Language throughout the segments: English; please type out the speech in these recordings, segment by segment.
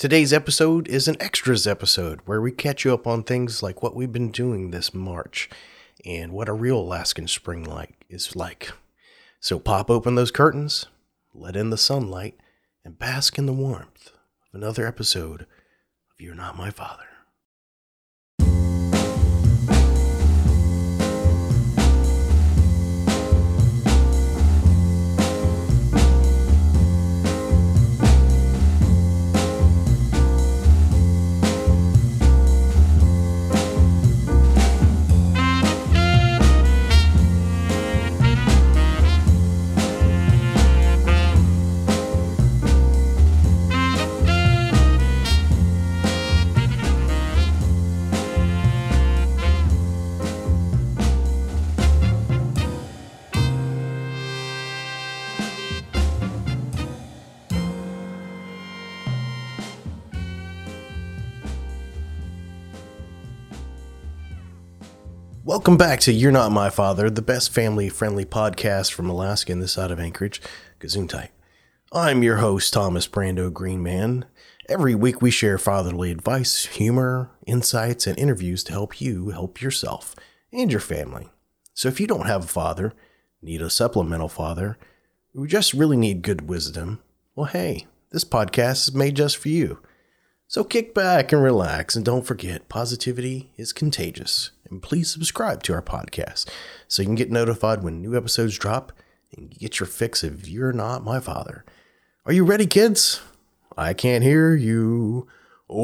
Today's episode is an extras episode where we catch you up on things like what we've been doing this March and what a real Alaskan spring like is like. So pop open those curtains, let in the sunlight, and bask in the warmth of another episode of You're Not My Father. Welcome back to You're Not My Father, the best family friendly podcast from Alaska and this side of Anchorage, Gesundheit. I'm your host, Thomas Brando Greenman. Every week we share fatherly advice, humor, insights, and interviews to help you help yourself and your family. So if you don't have a father, need a supplemental father, or just really need good wisdom, well, hey, this podcast is made just for you. So kick back and relax, and don't forget positivity is contagious. And please subscribe to our podcast so you can get notified when new episodes drop and get your fix if you're not my father. Are you ready, kids? I can't hear you. Oh.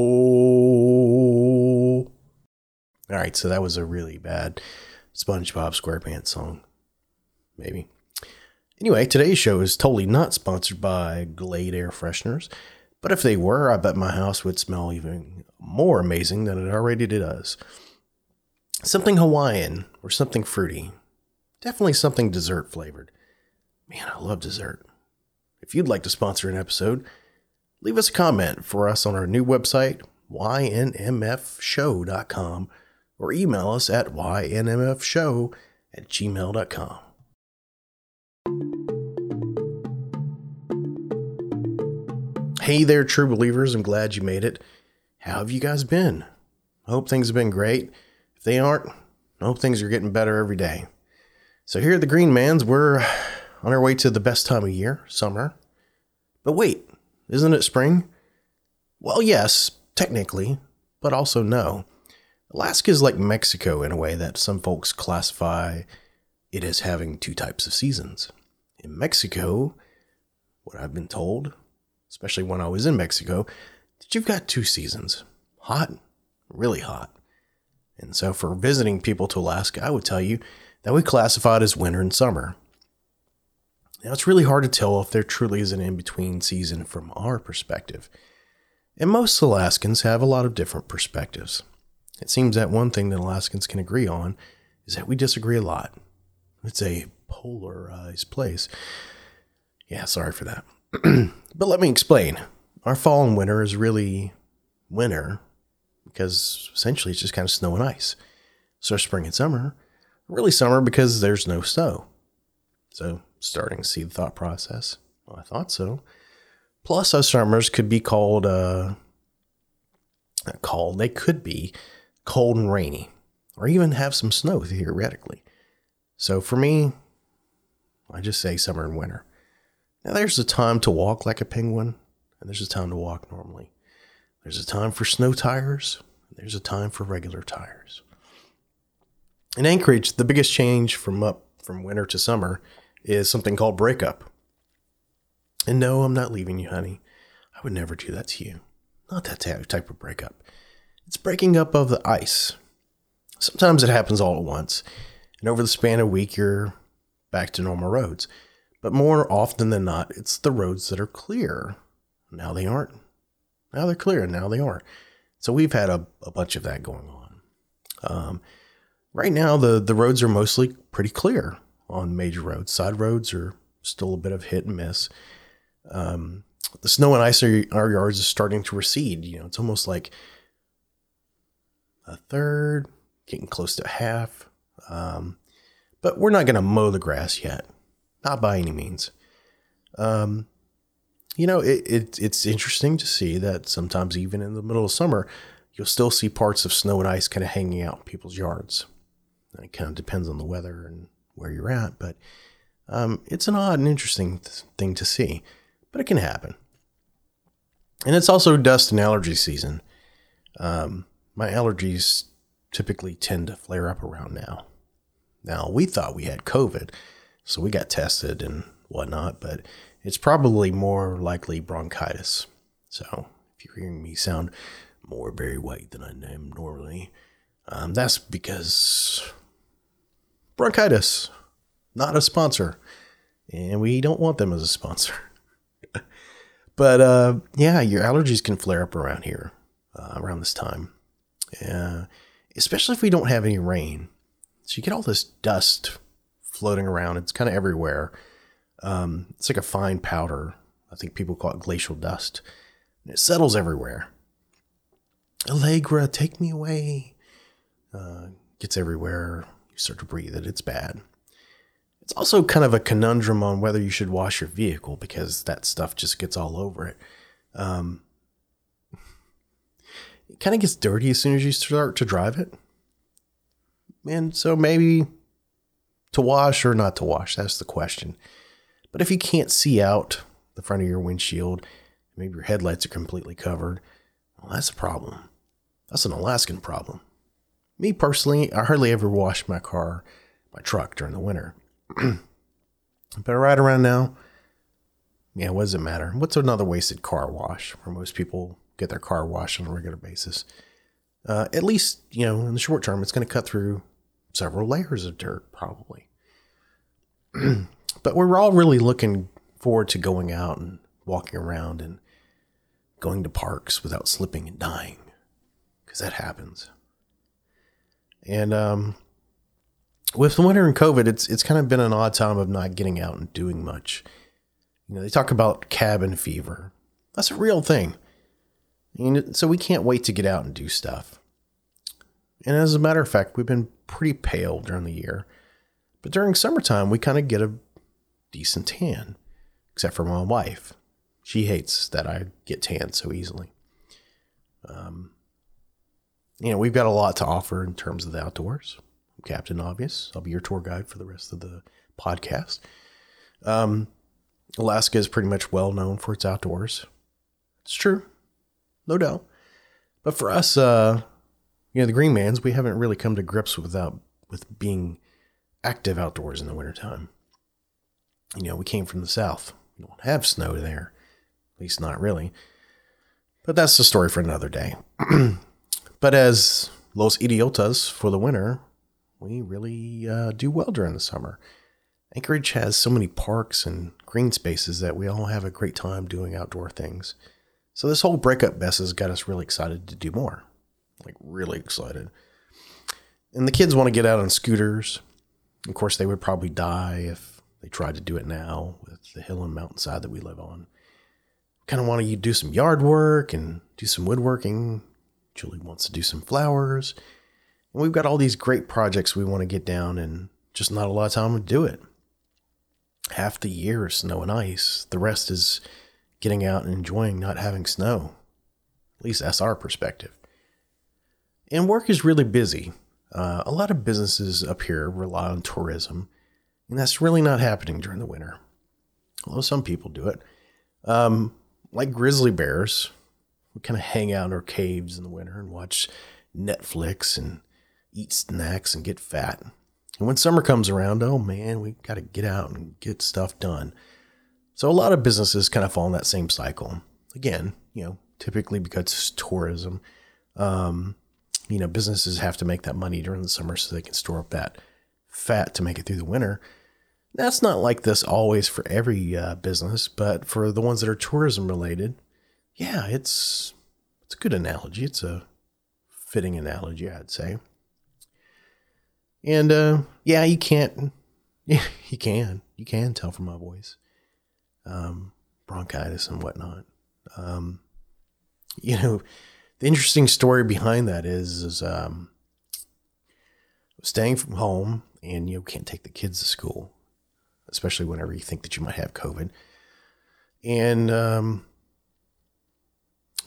All right, so that was a really bad SpongeBob SquarePants song. Maybe. Anyway, today's show is totally not sponsored by Glade Air Fresheners. But if they were, I bet my house would smell even more amazing than it already does. Something Hawaiian or something fruity. Definitely something dessert flavored. Man, I love dessert. If you'd like to sponsor an episode, leave us a comment for us on our new website, ynmfshow.com, or email us at ynmfshow at gmail.com. Hey there, true believers. I'm glad you made it. How have you guys been? I hope things have been great. They aren't, hope things are getting better every day. So, here at the Greenmans, we're on our way to the best time of year, summer. But wait, isn't it spring? Well, yes, technically, but also no. Alaska is like Mexico in a way that some folks classify it as having two types of seasons. In Mexico, what I've been told especially when I was in Mexico, that you've got two seasons hot, really hot. And so for visiting people to Alaska, I would tell you that we classify it as winter and summer. Now, it's really hard to tell if there truly is an in between season from our perspective. And most Alaskans have a lot of different perspectives. It seems that one thing that Alaskans can agree on is that we disagree a lot. It's a polarized place. Yeah, sorry for that. but let me explain. Our fall and winter is really winter because essentially it's just kind of snow and ice. So spring and summer, really summer because there's no snow. So starting to see the thought process. Well, I thought so. Plus, our summers could be called, uh, called, they could be cold and rainy, or even have some snow theoretically. So for me, I just say summer and winter. Now, there's a time to walk like a penguin, and there's a time to walk normally. There's a time for snow tires, there's a time for regular tires. In Anchorage, the biggest change from up from winter to summer is something called breakup. And no, I'm not leaving you, honey. I would never do that to you. Not that type of breakup. It's breaking up of the ice. Sometimes it happens all at once, and over the span of a week, you're back to normal roads. But more often than not, it's the roads that are clear. Now they aren't. Now they're clear, and now they are. So we've had a, a bunch of that going on. Um, right now, the, the roads are mostly pretty clear on major roads. Side roads are still a bit of hit and miss. Um, the snow and ice in our yards is starting to recede. You know, it's almost like a third, getting close to half. Um, but we're not going to mow the grass yet. Not by any means. Um, you know, it, it, it's interesting to see that sometimes, even in the middle of summer, you'll still see parts of snow and ice kind of hanging out in people's yards. It kind of depends on the weather and where you're at, but um, it's an odd and interesting th- thing to see, but it can happen. And it's also dust and allergy season. Um, my allergies typically tend to flare up around now. Now, we thought we had COVID, so we got tested and whatnot, but it's probably more likely bronchitis. So if you're hearing me sound more very white than I am normally, um, that's because bronchitis, not a sponsor, and we don't want them as a sponsor. but uh, yeah, your allergies can flare up around here uh, around this time, especially if we don't have any rain. So you get all this dust floating around. It's kind of everywhere. Um, it's like a fine powder. I think people call it glacial dust. And it settles everywhere. Allegra, take me away. Uh, gets everywhere. You start to breathe it. It's bad. It's also kind of a conundrum on whether you should wash your vehicle because that stuff just gets all over it. Um, it kind of gets dirty as soon as you start to drive it. And so maybe to wash or not to wash, that's the question. But if you can't see out the front of your windshield, maybe your headlights are completely covered, well, that's a problem. That's an Alaskan problem. Me personally, I hardly ever wash my car, my truck during the winter. but right around now, yeah, what does it matter? What's another wasted car wash where most people get their car washed on a regular basis? Uh, at least, you know, in the short term, it's going to cut through several layers of dirt, probably. but we're all really looking forward to going out and walking around and going to parks without slipping and dying, because that happens. And um, with the winter and COVID, it's it's kind of been an odd time of not getting out and doing much. You know, they talk about cabin fever. That's a real thing. And so we can't wait to get out and do stuff. And as a matter of fact, we've been pretty pale during the year. But during summertime, we kind of get a decent tan, except for my wife. She hates that I get tan so easily. Um, you know, we've got a lot to offer in terms of the outdoors. I'm Captain Obvious. I'll be your tour guide for the rest of the podcast. Um, Alaska is pretty much well known for its outdoors. It's true, no doubt. But for us, uh, you know, the Greenmans, we haven't really come to grips without with being active outdoors in the wintertime. You know, we came from the south. We don't have snow there. At least not really. But that's the story for another day. but as Los Idiotas for the winter, we really uh, do well during the summer. Anchorage has so many parks and green spaces that we all have a great time doing outdoor things. So this whole breakup mess has got us really excited to do more like really excited. And the kids want to get out on scooters. Of course, they would probably die if they tried to do it now with the hill and mountainside that we live on. Kind of want to do some yard work and do some woodworking. Julie wants to do some flowers. And we've got all these great projects we want to get down and just not a lot of time to do it. Half the year is snow and ice. The rest is getting out and enjoying not having snow. At least that's our perspective. And work is really busy. Uh, a lot of businesses up here rely on tourism, and that's really not happening during the winter. Although some people do it. Um, like grizzly bears, we kind of hang out in our caves in the winter and watch Netflix and eat snacks and get fat. And when summer comes around, oh man, we got to get out and get stuff done. So a lot of businesses kind of fall in that same cycle. Again, you know, typically because it's tourism. Um, you know, businesses have to make that money during the summer so they can store up that fat to make it through the winter. That's not like this always for every uh, business, but for the ones that are tourism related, yeah, it's it's a good analogy. It's a fitting analogy, I'd say. And uh, yeah, you can't, yeah, you can, you can tell from my voice, um, bronchitis and whatnot. Um, you know, the interesting story behind that is, is um, staying from home and you can't take the kids to school, especially whenever you think that you might have COVID. And um,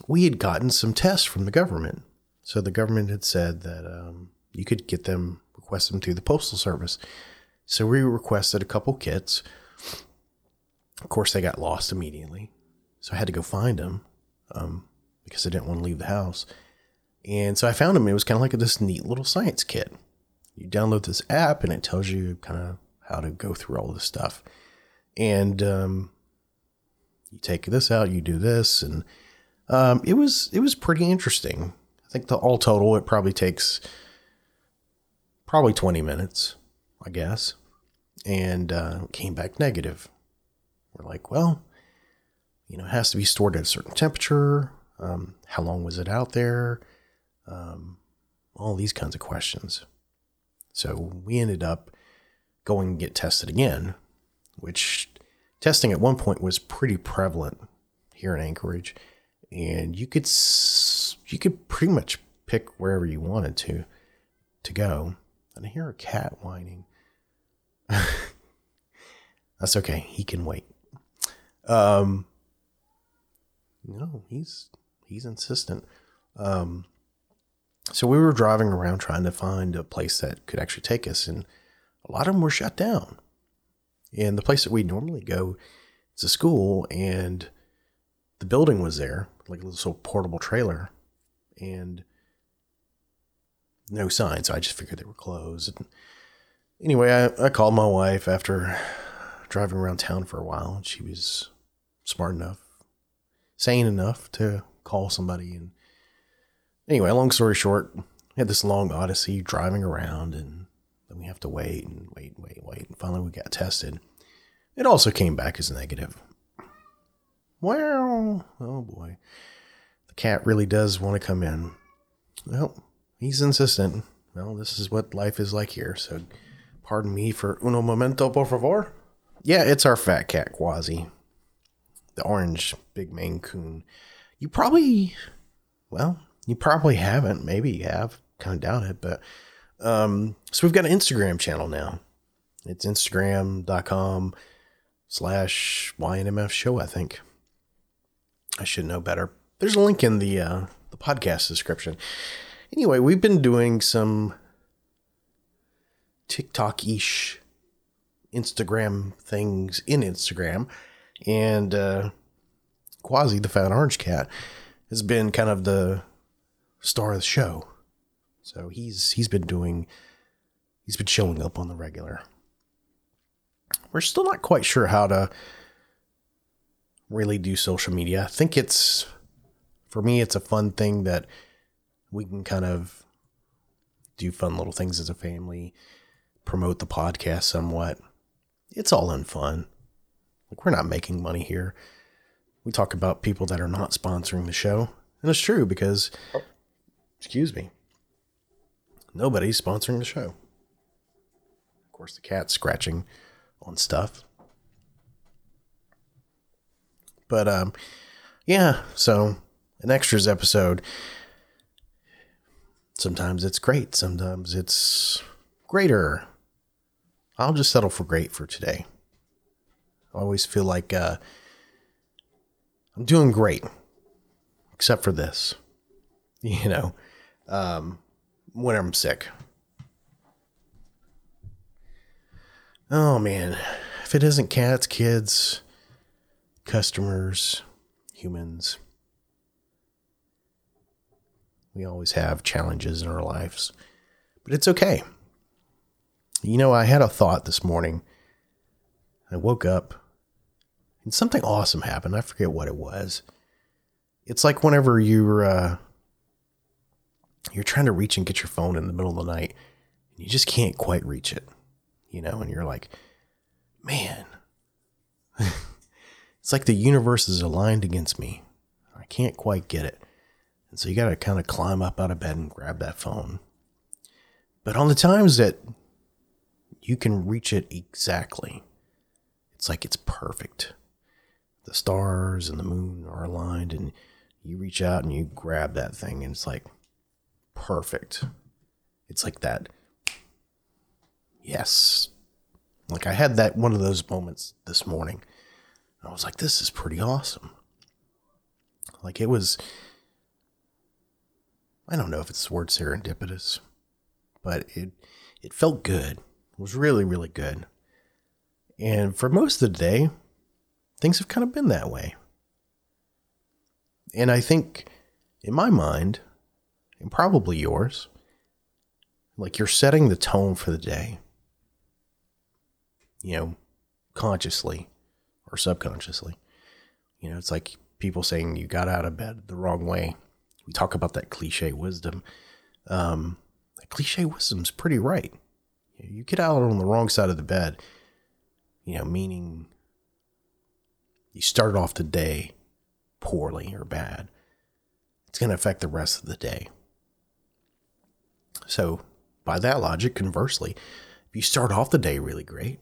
we had gotten some tests from the government. So the government had said that um, you could get them, request them through the Postal Service. So we requested a couple kits. Of course, they got lost immediately. So I had to go find them um, because I didn't want to leave the house. And so I found them. It was kind of like this neat little science kit. You download this app and it tells you kind of how to go through all this stuff. And um, you take this out, you do this, and um, it was it was pretty interesting. I think the all total it probably takes probably twenty minutes, I guess, and uh, came back negative. We're like, well, you know, it has to be stored at a certain temperature. Um, how long was it out there? Um, all these kinds of questions. So we ended up going and get tested again, which testing at one point was pretty prevalent here in Anchorage, and you could you could pretty much pick wherever you wanted to to go. And I hear a cat whining. That's okay. He can wait. Um, no, he's he's insistent. Um, so we were driving around trying to find a place that could actually take us, and a lot of them were shut down. And the place that we normally go is a school, and the building was there, like a little portable trailer, and no sign. So I just figured they were closed. And anyway, I, I called my wife after driving around town for a while, and she was smart enough, sane enough to call somebody. And anyway, long story short, we had this long odyssey driving around, and then we have to wait and wait and wait and wait. And finally, we got tested. It also came back as negative. Well, oh boy. The cat really does want to come in. Well, he's insistent. Well, this is what life is like here. So, pardon me for uno momento, por favor. Yeah, it's our fat cat, Quasi. The orange big Maine Coon. You probably, well, you probably haven't. Maybe you have. Kind of doubt it, but um, so we've got an Instagram channel now. It's instagram.com slash YNMF show, I think. I should know better. There's a link in the uh, the podcast description. Anyway, we've been doing some TikTok ish Instagram things in Instagram. And uh, Quasi, the fat orange cat, has been kind of the star of the show. So he's he's been doing he's been showing up on the regular. We're still not quite sure how to really do social media. I think it's for me it's a fun thing that we can kind of do fun little things as a family, promote the podcast somewhat. It's all in fun. Like we're not making money here. We talk about people that are not sponsoring the show. And it's true because oh. Excuse me nobody's sponsoring the show. Of course, the cat's scratching on stuff. But um, yeah, so an extras episode. Sometimes it's great, sometimes it's greater. I'll just settle for great for today. I always feel like uh, I'm doing great, except for this. You know, um, when I'm sick. Oh man, if it isn't cats, kids, customers, humans, we always have challenges in our lives, but it's okay. You know, I had a thought this morning. I woke up and something awesome happened. I forget what it was. It's like whenever you're uh, you're trying to reach and get your phone in the middle of the night and you just can't quite reach it, you know, and you're like, man, it's like the universe is aligned against me. I can't quite get it. And so you got to kind of climb up out of bed and grab that phone. But on the times that you can reach it exactly, it's like it's perfect. The stars and the moon are aligned, and you reach out and you grab that thing, and it's like, perfect. It's like that. Yes. Like I had that one of those moments this morning I was like, this is pretty awesome. Like it was, I don't know if it's the word serendipitous, but it it felt good. It was really, really good. And for most of the day, things have kind of been that way. And I think in my mind, and probably yours, like you're setting the tone for the day. You know, consciously or subconsciously. You know, it's like people saying you got out of bed the wrong way. We talk about that cliche wisdom. Um, that cliche wisdom's pretty right. You get out on the wrong side of the bed, you know, meaning you start off the day poorly or bad. It's going to affect the rest of the day. So, by that logic, conversely, if you start off the day really great,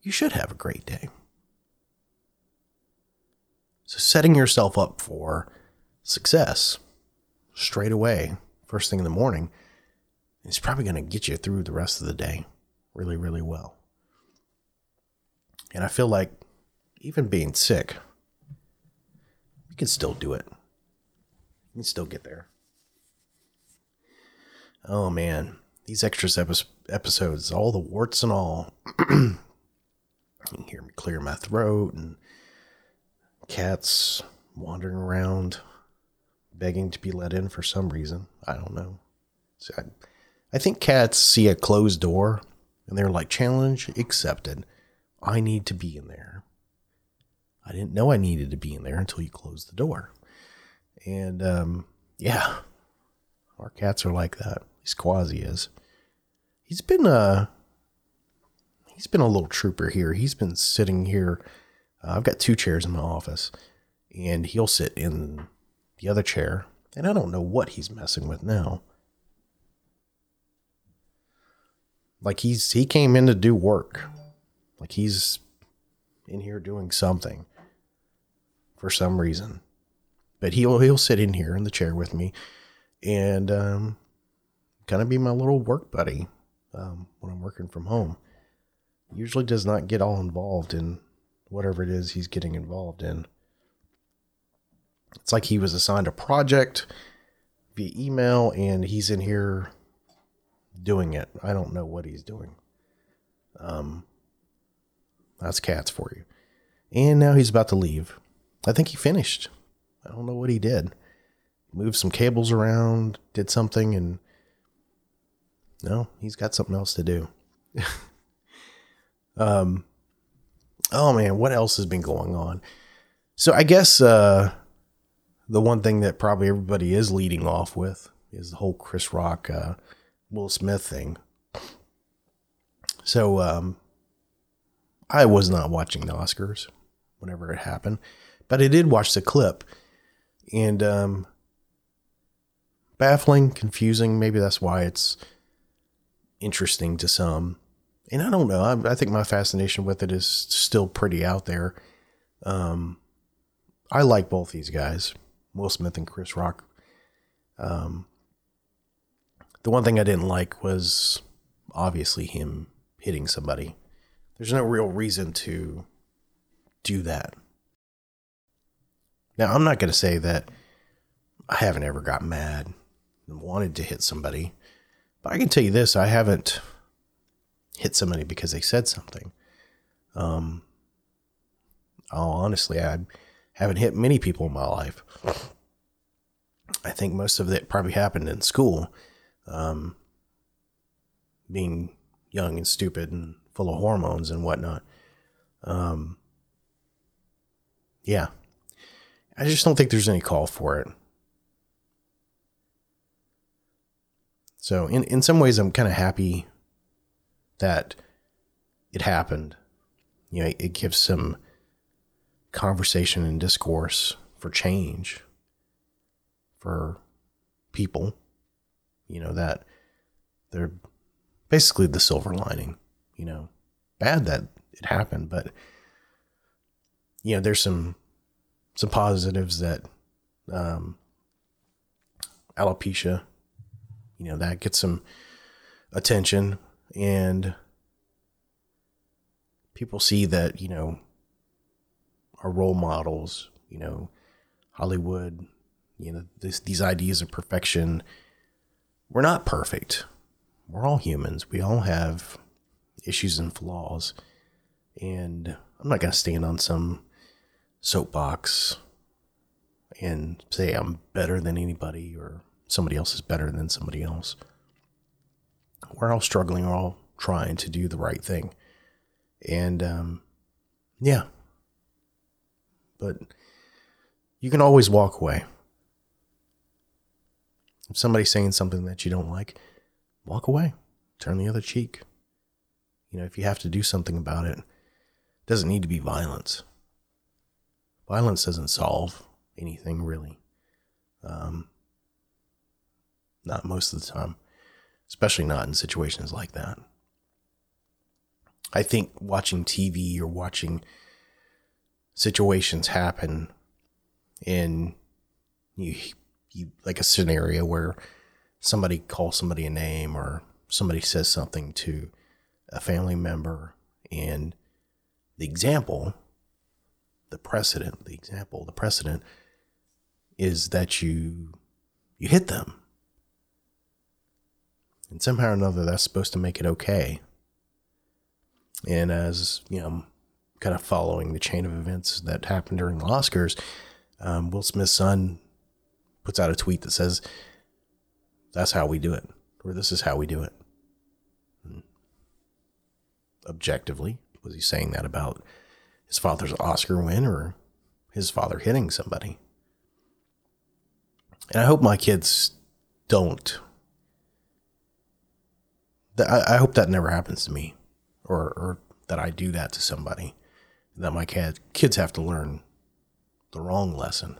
you should have a great day. So, setting yourself up for success straight away, first thing in the morning, is probably going to get you through the rest of the day really, really well. And I feel like even being sick, you can still do it. You can still get there. Oh man, these extras episodes, all the warts and all. you can hear me clear my throat and cats wandering around begging to be let in for some reason. I don't know. I, I think cats see a closed door and they're like, challenge accepted. I need to be in there. I didn't know I needed to be in there until you closed the door. And um, yeah, our cats are like that. Least Quasi is. He's been a uh, he's been a little trooper here. He's been sitting here. Uh, I've got two chairs in my office, and he'll sit in the other chair. And I don't know what he's messing with now. Like he's he came in to do work. Like he's in here doing something for some reason. But he'll he'll sit in here in the chair with me and um, kind of be my little work buddy um, when I'm working from home. Usually does not get all involved in whatever it is he's getting involved in. It's like he was assigned a project via email and he's in here doing it. I don't know what he's doing. Um, that's cats for you. And now he's about to leave. I think he finished. I don't know what he did. Moved some cables around, did something, and no, he's got something else to do. um, oh man, what else has been going on? So I guess uh, the one thing that probably everybody is leading off with is the whole Chris Rock uh, Will Smith thing. So um, I was not watching the Oscars whenever it happened, but I did watch the clip, and um, baffling, confusing. Maybe that's why it's interesting to some. And I don't know. I, I think my fascination with it is still pretty out there. Um, I like both these guys, Will Smith and Chris Rock. Um, the one thing I didn't like was obviously him hitting somebody. There's no real reason to do that. Now, I'm not going to say that I haven't ever got mad and wanted to hit somebody, but I can tell you this I haven't hit somebody because they said something. Um, oh, honestly, I haven't hit many people in my life. I think most of it probably happened in school um, being young and stupid and full of hormones and whatnot. Um, yeah, I just don't think there's any call for it. So in in some ways, I'm kind of happy that it happened. You know, it gives some conversation and discourse for change for people you know, that they're basically the silver lining, you know, bad that it happened, but you know, there's some some positives that um alopecia, you know, that gets some attention and people see that, you know, our role models, you know, Hollywood, you know, this, these ideas of perfection. We're not perfect. We're all humans. We all have issues and flaws. And I'm not going to stand on some soapbox and say I'm better than anybody or somebody else is better than somebody else. We're all struggling, we're all trying to do the right thing. And um, yeah. But you can always walk away. If somebody's saying something that you don't like, walk away. Turn the other cheek. You know, if you have to do something about it, it doesn't need to be violence. Violence doesn't solve anything really. Um, not most of the time, especially not in situations like that. I think watching TV or watching situations happen in you, you like a scenario where somebody calls somebody a name or somebody says something to a family member and the example the precedent the example the precedent is that you you hit them and somehow or another that's supposed to make it okay. And as you know kind of following the chain of events that happened during the oscars um, will smith's son puts out a tweet that says that's how we do it or this is how we do it. And objectively was he saying that about his father's oscar win or his father hitting somebody? And I hope my kids don't. I, hope that never happens to me, or or that I do that to somebody. That my kid, kids have to learn the wrong lesson.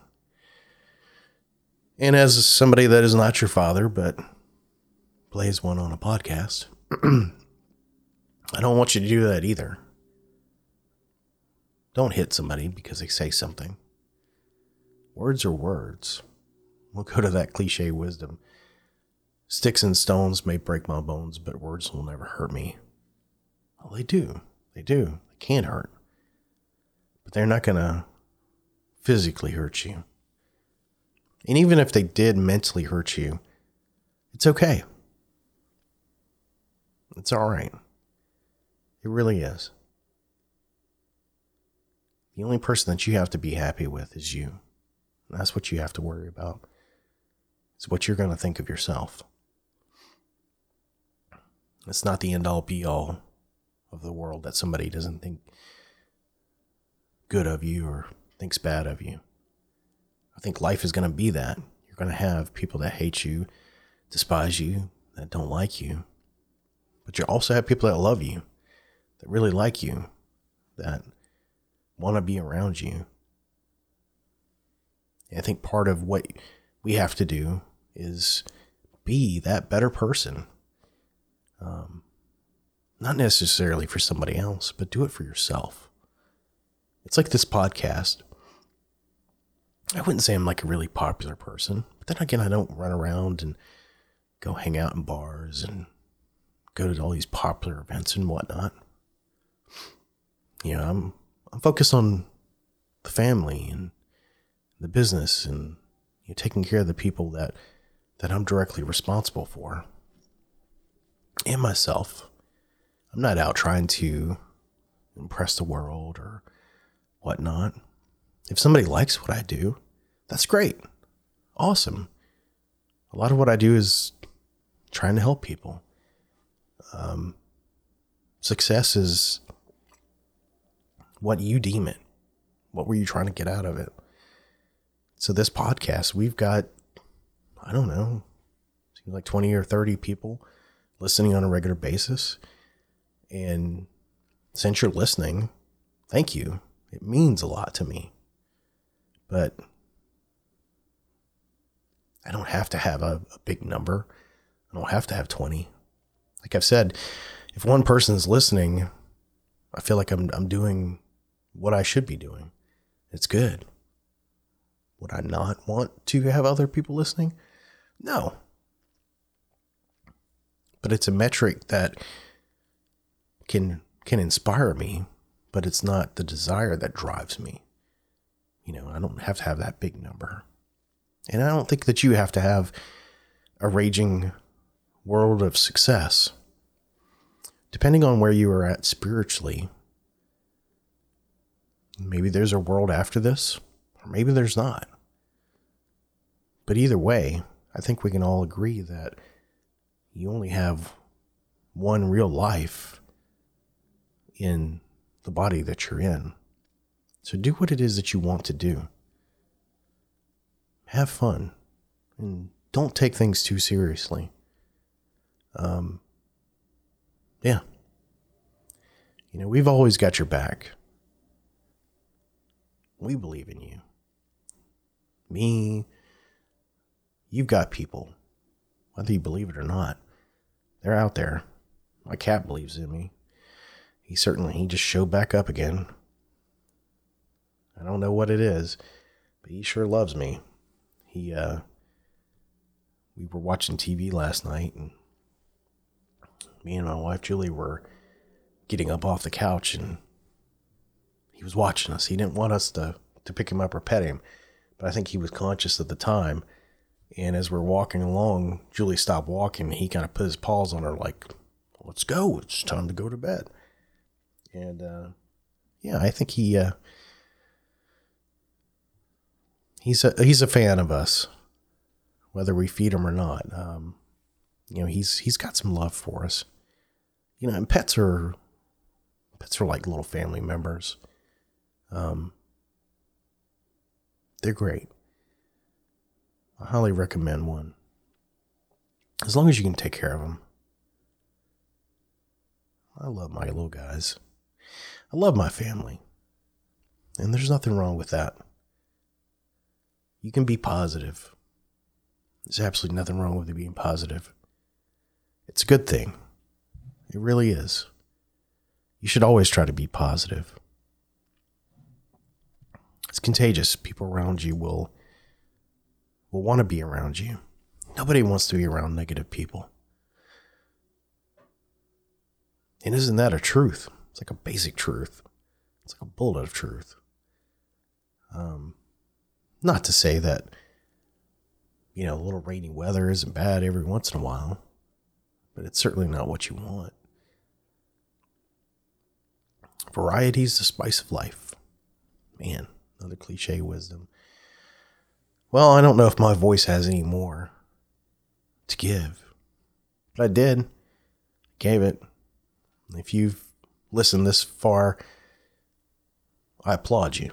And as somebody that is not your father, but plays one on a podcast, I don't want you to do that either. Don't hit somebody because they say something. Words are words. We'll go to that cliche wisdom. Sticks and stones may break my bones, but words will never hurt me. Well, they do. They do. They can hurt. But they're not going to physically hurt you. And even if they did mentally hurt you, it's okay. It's all right. It really is. The only person that you have to be happy with is you. That's what you have to worry about. It's what you're going to think of yourself. It's not the end all be all of the world that somebody doesn't think good of you or thinks bad of you. I think life is going to be that. You're going to have people that hate you, despise you, that don't like you. But you also have people that love you, that really like you, that want to be around you. And I think part of what we have to do is be that better person. Um, not necessarily for somebody else, but do it for yourself. It's like this podcast. I wouldn't say I'm like a really popular person, but then again, I don't run around and go hang out in bars and go to all these popular events and whatnot. You know, I'm I'm focused on the family and the business and you know, taking care of the people that that I'm directly responsible for and myself. I'm not out trying to impress the world or whatnot. If somebody likes what I do, that's great. Awesome. A lot of what I do is trying to help people. Um, success is what you deem it. What were you trying to get out of it? So this podcast, we've got, I don't know, seems like 20 or 30 people listening on a regular basis. And since you're listening, thank you. It means a lot to me. But I don't have to have a, a big number. I don't have to have 20. Like I've said, if one person is listening, I feel like I'm I'm doing what I should be doing. It's good. Would I not want to have other people listening? No. But it's a metric that can can inspire me, but it's not the desire that drives me. You know, I don't have to have that big number. And I don't think that you have to have a raging world of success. Depending on where you are at spiritually, maybe there's a world after this, or maybe there's not. But either way, I think we can all agree that you only have one real life in the body that you're in. So do what it is that you want to do. Have fun and don't take things too seriously. Um, yeah. You know, we've always got your back. We believe in you. Me, you've got people, whether you believe it or not. They're out there. My cat believes in me. He certainly, he just showed back up again. I don't know what it is, but he sure loves me. He, uh, we were watching TV last night and me and my wife Julie were getting up off the couch and he was watching us. He didn't want us to, to pick him up or pet him, but I think he was conscious at the time and as we're walking along, Julie stopped walking. And he kind of put his paws on her, like, let's go. It's time to go to bed. And uh, yeah, I think he uh, he's a he's a fan of us, whether we feed him or not. Um, you know, he's he's got some love for us. You know, and pets are pets are like little family members. Um, they're great. I highly recommend one. As long as you can take care of them. I love my little guys. I love my family. And there's nothing wrong with that. You can be positive. There's absolutely nothing wrong with being positive. It's a good thing. It really is. You should always try to be positive. It's contagious. People around you will will want to be around you. Nobody wants to be around negative people. And isn't that a truth? It's like a basic truth. It's like a bullet of truth. Um, not to say that, you know, a little rainy weather isn't bad every once in a while, but it's certainly not what you want. Variety is the spice of life. Man, another cliche wisdom. Well, I don't know if my voice has any more to give, but I did. Gave it. If you've listened this far, I applaud you.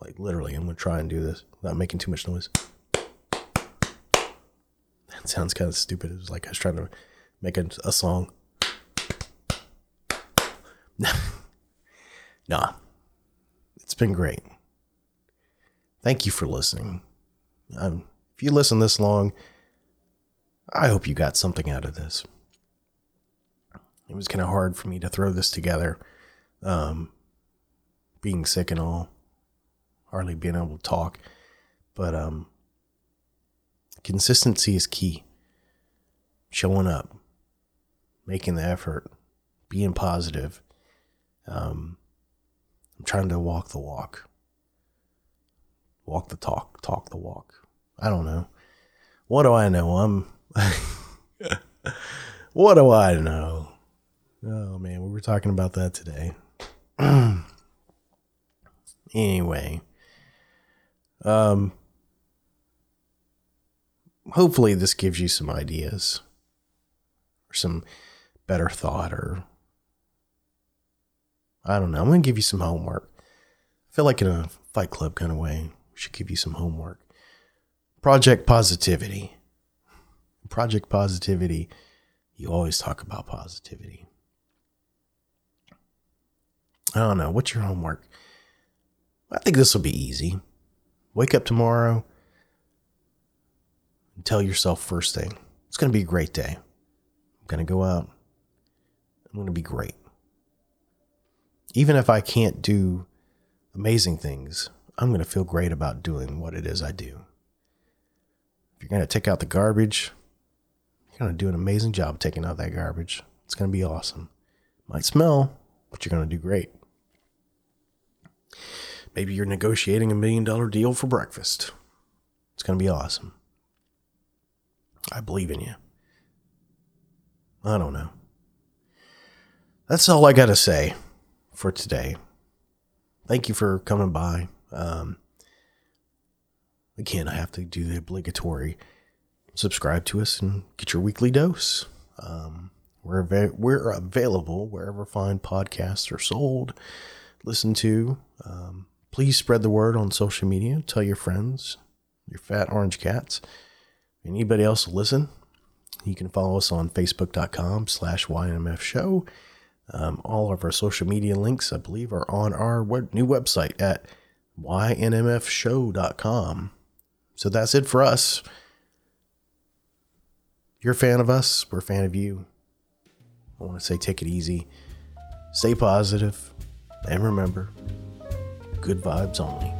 Like literally, I'm going to try and do this without making too much noise. That sounds kind of stupid. It was like I was trying to make a, a song. nah, it's been great. Thank you for listening. Um, if you listen this long, I hope you got something out of this. It was kind of hard for me to throw this together, um, being sick and all, hardly being able to talk. But um, consistency is key. Showing up, making the effort, being positive. Um, I'm trying to walk the walk walk the talk, talk the walk. I don't know. What do I know? I'm. what do I know? Oh man, we were talking about that today. anyway, um, hopefully this gives you some ideas or some better thought or I don't know. I'm to give you some homework. I feel like in a fight club kind of way should give you some homework. Project positivity. Project positivity, you always talk about positivity. I don't know. What's your homework? I think this will be easy. Wake up tomorrow and tell yourself first thing it's going to be a great day. I'm going to go out. I'm going to be great. Even if I can't do amazing things, I'm going to feel great about doing what it is I do. If you're going to take out the garbage, you're going to do an amazing job taking out that garbage. It's going to be awesome. Might smell, but you're going to do great. maybe you're negotiating a million dollar deal for breakfast. It's going to be awesome. I believe in you. I don't know. That's all I got to say for today. Thank you for coming by. Um, again, I have to do the obligatory subscribe to us and get your weekly dose. Um, we're, av- we're available wherever fine podcasts are sold, listen to. Um, please spread the word on social media. Tell your friends, your fat orange cats. Anybody else listen, you can follow us on facebook.com slash YNMF show. Um, all of our social media links, I believe, are on our web- new website at ynmfshow.com. So that's it for us. You're a fan of us, we're a fan of you. I want to say take it easy, stay positive, and remember good vibes only.